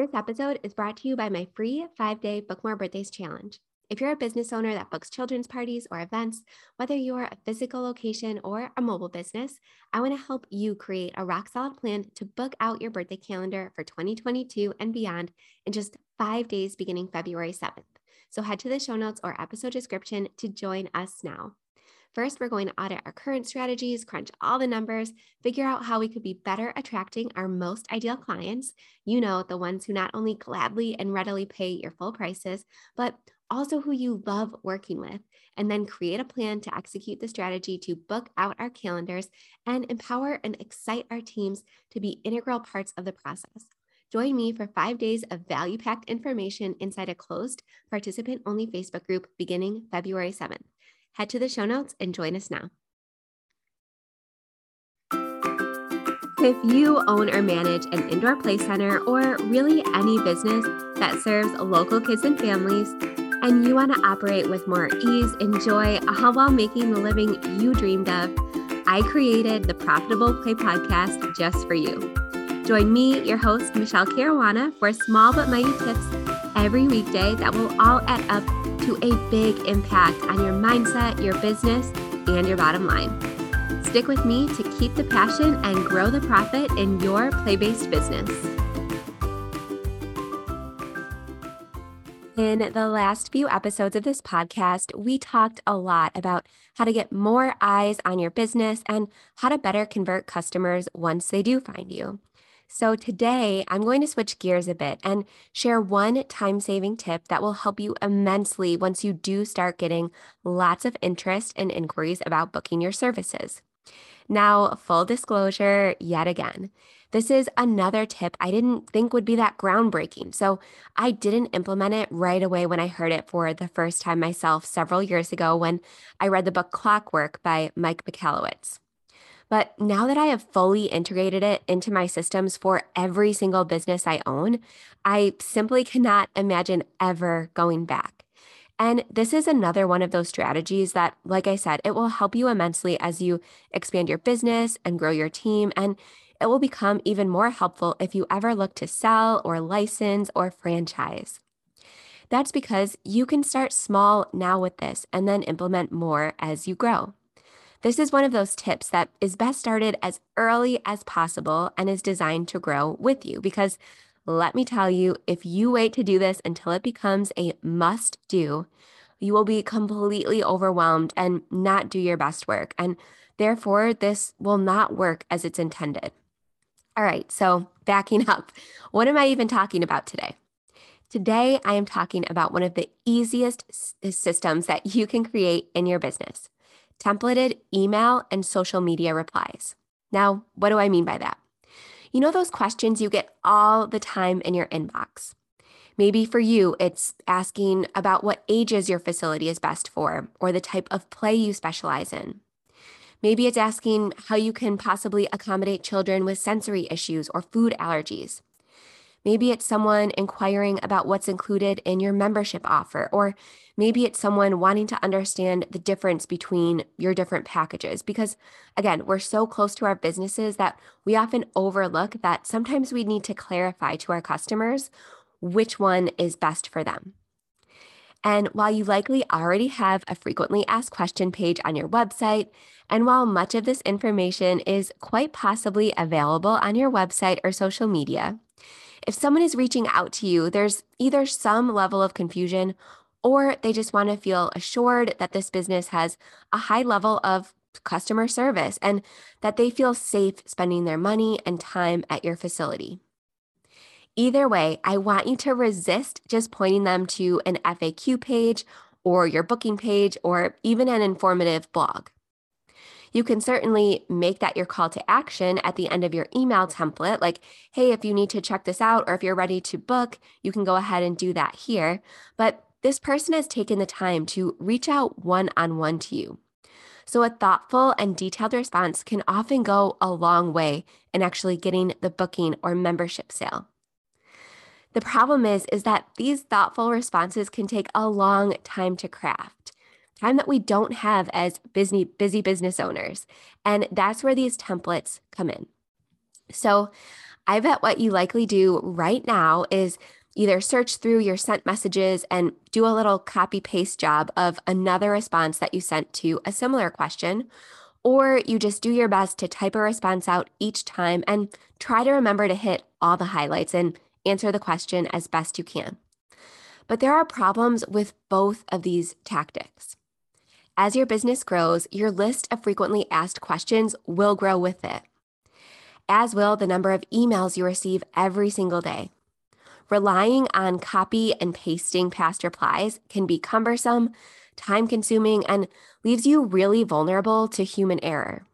This episode is brought to you by my free five day Book More Birthdays Challenge. If you're a business owner that books children's parties or events, whether you're a physical location or a mobile business, I want to help you create a rock solid plan to book out your birthday calendar for 2022 and beyond in just five days beginning February 7th. So head to the show notes or episode description to join us now. First, we're going to audit our current strategies, crunch all the numbers, figure out how we could be better attracting our most ideal clients. You know, the ones who not only gladly and readily pay your full prices, but also who you love working with, and then create a plan to execute the strategy to book out our calendars and empower and excite our teams to be integral parts of the process. Join me for five days of value packed information inside a closed, participant only Facebook group beginning February 7th. Head to the show notes and join us now. If you own or manage an indoor play center or really any business that serves local kids and families, and you want to operate with more ease and joy uh, while making the living you dreamed of, I created the Profitable Play podcast just for you. Join me, your host, Michele Caruana, for small but mighty tips every weekday that will all add up to a big impact on your mindset, your business, and your bottom line. Stick with me to keep the passion and grow the profit in your play based business. In the last few episodes of this podcast, we talked a lot about how to get more eyes on your business and how to better convert customers once they do find you. So, today I'm going to switch gears a bit and share one time saving tip that will help you immensely once you do start getting lots of interest and inquiries about booking your services. Now, full disclosure yet again. This is another tip I didn't think would be that groundbreaking. So I didn't implement it right away when I heard it for the first time myself several years ago when I read the book Clockwork by Mike Michalowicz. But now that I have fully integrated it into my systems for every single business I own, I simply cannot imagine ever going back. And this is another one of those strategies that, like I said, it will help you immensely as you expand your business and grow your team. And it will become even more helpful if you ever look to sell or license or franchise. That's because you can start small now with this and then implement more as you grow. This is one of those tips that is best started as early as possible and is designed to grow with you. Because let me tell you, if you wait to do this until it becomes a must do, you will be completely overwhelmed and not do your best work. And therefore, this will not work as it's intended. All right, so backing up, what am I even talking about today? Today, I am talking about one of the easiest systems that you can create in your business templated email and social media replies. Now, what do I mean by that? You know, those questions you get all the time in your inbox. Maybe for you, it's asking about what ages your facility is best for or the type of play you specialize in. Maybe it's asking how you can possibly accommodate children with sensory issues or food allergies. Maybe it's someone inquiring about what's included in your membership offer, or maybe it's someone wanting to understand the difference between your different packages. Because again, we're so close to our businesses that we often overlook that sometimes we need to clarify to our customers which one is best for them. And while you likely already have a frequently asked question page on your website, and while much of this information is quite possibly available on your website or social media, if someone is reaching out to you, there's either some level of confusion or they just want to feel assured that this business has a high level of customer service and that they feel safe spending their money and time at your facility. Either way, I want you to resist just pointing them to an FAQ page or your booking page or even an informative blog. You can certainly make that your call to action at the end of your email template, like, hey, if you need to check this out or if you're ready to book, you can go ahead and do that here. But this person has taken the time to reach out one on one to you. So, a thoughtful and detailed response can often go a long way in actually getting the booking or membership sale. The problem is is that these thoughtful responses can take a long time to craft time that we don't have as busy, busy business owners. And that's where these templates come in. So I bet what you likely do right now is either search through your sent messages and do a little copy paste job of another response that you sent to a similar question, or you just do your best to type a response out each time and try to remember to hit all the highlights and answer the question as best you can. But there are problems with both of these tactics. As your business grows, your list of frequently asked questions will grow with it, as will the number of emails you receive every single day. Relying on copy and pasting past replies can be cumbersome, time consuming, and leaves you really vulnerable to human error.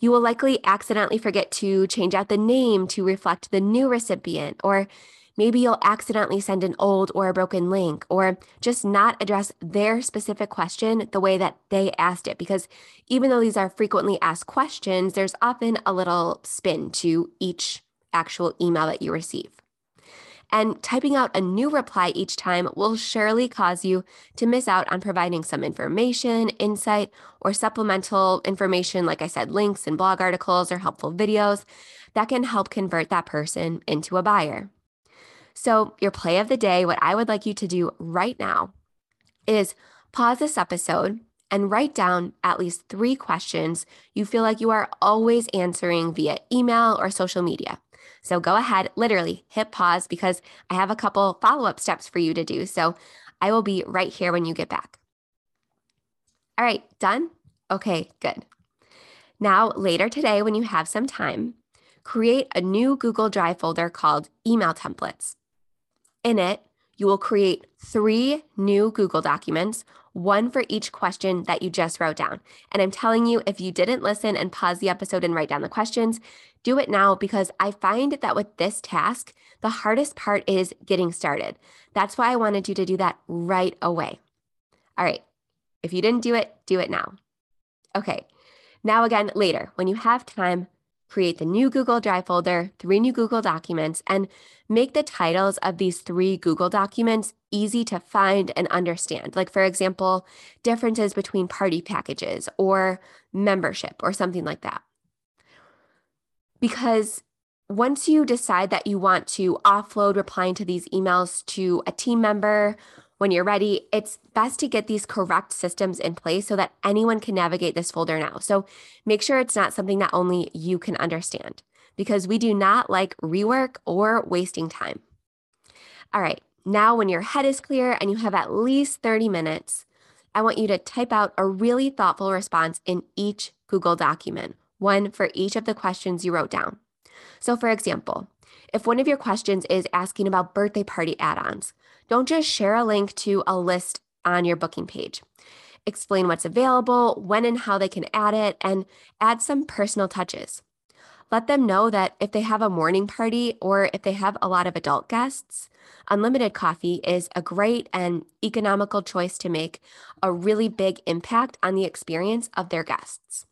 You will likely accidentally forget to change out the name to reflect the new recipient, or maybe you'll accidentally send an old or a broken link, or just not address their specific question the way that they asked it. Because even though these are frequently asked questions, there's often a little spin to each actual email that you receive. And typing out a new reply each time will surely cause you to miss out on providing some information, insight, or supplemental information, like I said, links and blog articles or helpful videos that can help convert that person into a buyer. So, your play of the day, what I would like you to do right now is pause this episode and write down at least three questions you feel like you are always answering via email or social media. So go ahead, literally hit pause because I have a couple follow up steps for you to do. So I will be right here when you get back. All right, done? Okay, good. Now, later today, when you have some time, create a new Google Drive folder called Email Templates. In it, you will create three new Google documents, one for each question that you just wrote down. And I'm telling you, if you didn't listen and pause the episode and write down the questions, do it now because I find that with this task, the hardest part is getting started. That's why I wanted you to do that right away. All right. If you didn't do it, do it now. Okay. Now, again, later, when you have time, create the new Google Drive folder, three new Google documents, and make the titles of these three Google documents easy to find and understand. Like, for example, differences between party packages or membership or something like that. Because once you decide that you want to offload replying to these emails to a team member when you're ready, it's best to get these correct systems in place so that anyone can navigate this folder now. So make sure it's not something that only you can understand because we do not like rework or wasting time. All right, now when your head is clear and you have at least 30 minutes, I want you to type out a really thoughtful response in each Google document, one for each of the questions you wrote down. So, for example, if one of your questions is asking about birthday party add ons, don't just share a link to a list on your booking page. Explain what's available, when and how they can add it, and add some personal touches. Let them know that if they have a morning party or if they have a lot of adult guests, unlimited coffee is a great and economical choice to make a really big impact on the experience of their guests.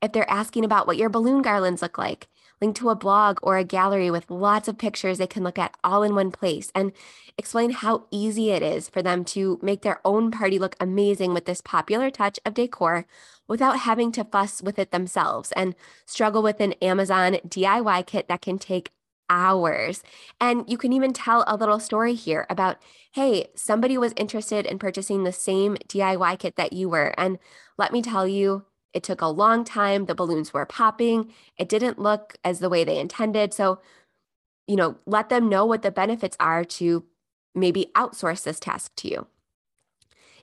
If they're asking about what your balloon garlands look like, link to a blog or a gallery with lots of pictures they can look at all in one place and explain how easy it is for them to make their own party look amazing with this popular touch of decor without having to fuss with it themselves and struggle with an Amazon DIY kit that can take hours. And you can even tell a little story here about hey, somebody was interested in purchasing the same DIY kit that you were. And let me tell you, it took a long time. The balloons were popping. It didn't look as the way they intended. So, you know, let them know what the benefits are to maybe outsource this task to you.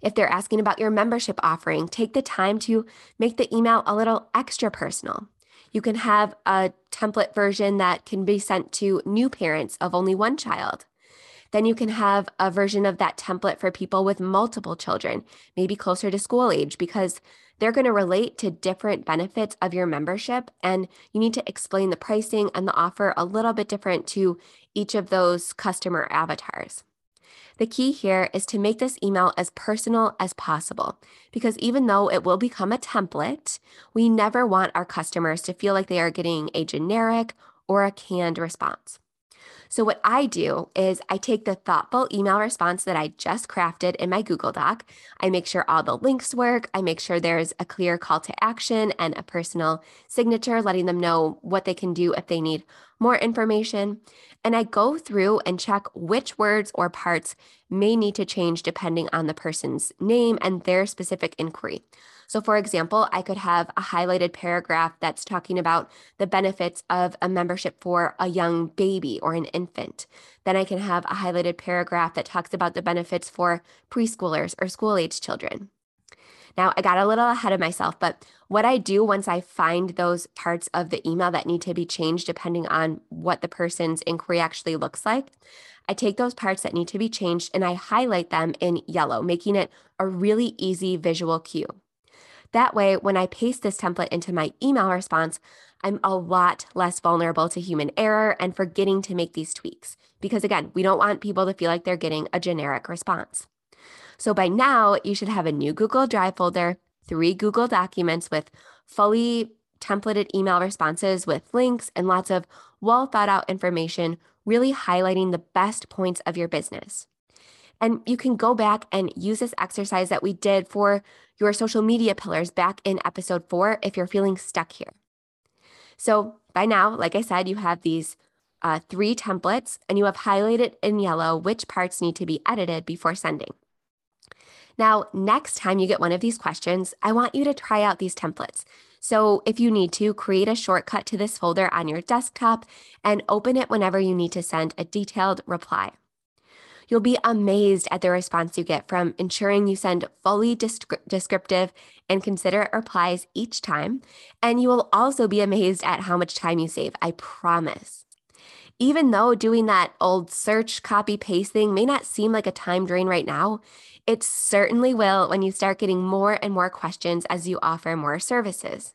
If they're asking about your membership offering, take the time to make the email a little extra personal. You can have a template version that can be sent to new parents of only one child. Then you can have a version of that template for people with multiple children, maybe closer to school age, because they're going to relate to different benefits of your membership, and you need to explain the pricing and the offer a little bit different to each of those customer avatars. The key here is to make this email as personal as possible because even though it will become a template, we never want our customers to feel like they are getting a generic or a canned response. So, what I do is I take the thoughtful email response that I just crafted in my Google Doc. I make sure all the links work. I make sure there's a clear call to action and a personal signature letting them know what they can do if they need more information. And I go through and check which words or parts may need to change depending on the person's name and their specific inquiry. So, for example, I could have a highlighted paragraph that's talking about the benefits of a membership for a young baby or an infant. Then I can have a highlighted paragraph that talks about the benefits for preschoolers or school age children. Now, I got a little ahead of myself, but what I do once I find those parts of the email that need to be changed, depending on what the person's inquiry actually looks like, I take those parts that need to be changed and I highlight them in yellow, making it a really easy visual cue. That way, when I paste this template into my email response, I'm a lot less vulnerable to human error and forgetting to make these tweaks. Because again, we don't want people to feel like they're getting a generic response. So by now, you should have a new Google Drive folder, three Google documents with fully templated email responses with links and lots of well thought out information, really highlighting the best points of your business. And you can go back and use this exercise that we did for your social media pillars back in episode four if you're feeling stuck here. So by now, like I said, you have these uh, three templates and you have highlighted in yellow which parts need to be edited before sending. Now, next time you get one of these questions, I want you to try out these templates. So, if you need to, create a shortcut to this folder on your desktop and open it whenever you need to send a detailed reply. You'll be amazed at the response you get from ensuring you send fully descriptive and considerate replies each time. And you will also be amazed at how much time you save, I promise. Even though doing that old search copy paste thing may not seem like a time drain right now, it certainly will when you start getting more and more questions as you offer more services.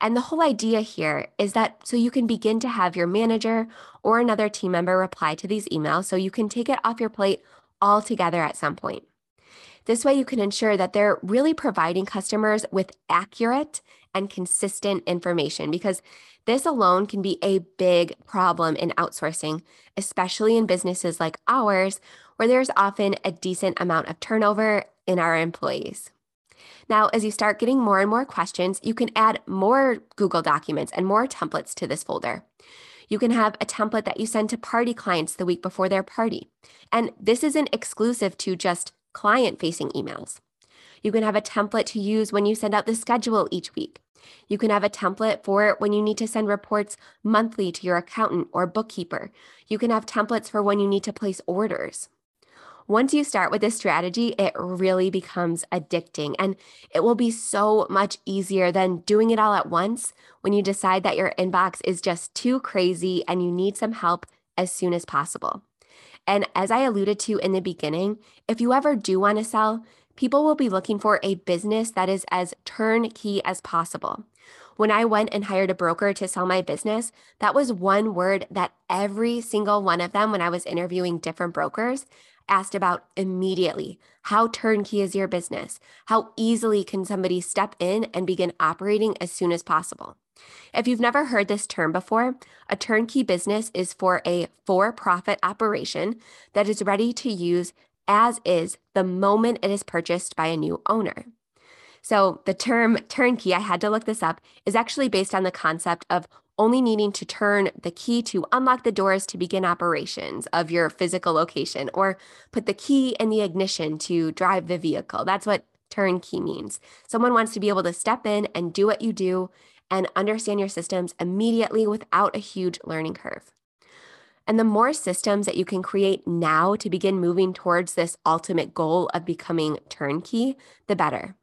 And the whole idea here is that so you can begin to have your manager or another team member reply to these emails so you can take it off your plate altogether at some point. This way, you can ensure that they're really providing customers with accurate and consistent information because this alone can be a big problem in outsourcing, especially in businesses like ours, where there's often a decent amount of turnover in our employees. Now, as you start getting more and more questions, you can add more Google Documents and more templates to this folder. You can have a template that you send to party clients the week before their party. And this isn't exclusive to just client facing emails. You can have a template to use when you send out the schedule each week. You can have a template for when you need to send reports monthly to your accountant or bookkeeper. You can have templates for when you need to place orders. Once you start with this strategy, it really becomes addicting and it will be so much easier than doing it all at once when you decide that your inbox is just too crazy and you need some help as soon as possible. And as I alluded to in the beginning, if you ever do want to sell, people will be looking for a business that is as turnkey as possible. When I went and hired a broker to sell my business, that was one word that every single one of them, when I was interviewing different brokers, asked about immediately. How turnkey is your business? How easily can somebody step in and begin operating as soon as possible? If you've never heard this term before, a turnkey business is for a for profit operation that is ready to use as is the moment it is purchased by a new owner. So, the term turnkey, I had to look this up, is actually based on the concept of only needing to turn the key to unlock the doors to begin operations of your physical location or put the key in the ignition to drive the vehicle. That's what turnkey means. Someone wants to be able to step in and do what you do and understand your systems immediately without a huge learning curve. And the more systems that you can create now to begin moving towards this ultimate goal of becoming turnkey, the better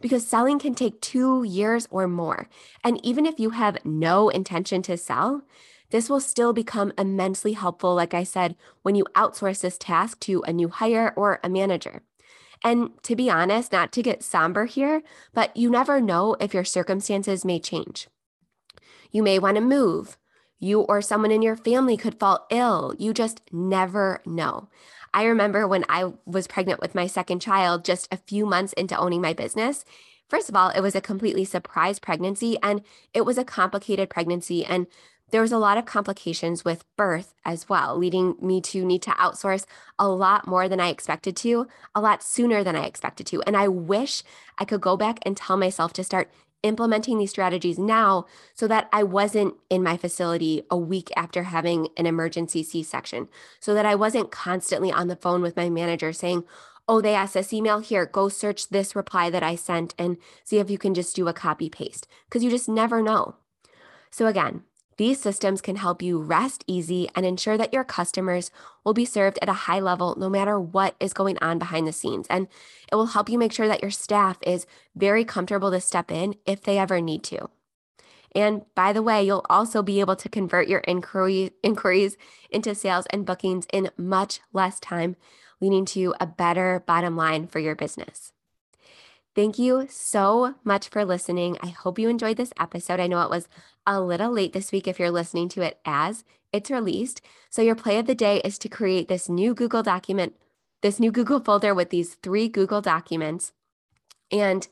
because selling can take two years or more. And even if you have no intention to sell, this will still become immensely helpful, like I said, when you outsource this task to a new hire or a manager. And to be honest, not to get somber here, but you never know if your circumstances may change. You may want to move. You or someone in your family could fall ill. You just never know. I remember when I was pregnant with my second child, just a few months into owning my business. First of all, it was a completely surprise pregnancy and it was a complicated pregnancy. And there was a lot of complications with birth as well, leading me to need to outsource a lot more than I expected to, a lot sooner than I expected to. And I wish I could go back and tell myself to start implementing these strategies now so that I wasn't in my facility a week after having an emergency C section, so that I wasn't constantly on the phone with my manager saying, Oh, they asked this email here, go search this reply that I sent and see if you can just do a copy paste, because you just never know. So, again, these systems can help you rest easy and ensure that your customers will be served at a high level no matter what is going on behind the scenes. And it will help you make sure that your staff is very comfortable to step in if they ever need to. And by the way, you'll also be able to convert your inquiry, inquiries into sales and bookings in much less time, leading to a better bottom line for your business. Thank you so much for listening. I hope you enjoyed this episode. I know it was a little late this week if you're listening to it as it's released. So, your play of the day is to create this new Google document, this new Google folder with these three Google documents. And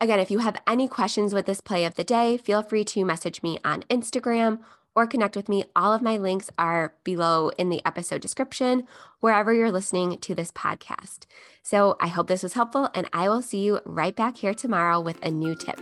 again, if you have any questions with this play of the day, feel free to message me on Instagram or connect with me. All of my links are below in the episode description, wherever you're listening to this podcast. So I hope this was helpful, and I will see you right back here tomorrow with a new tip.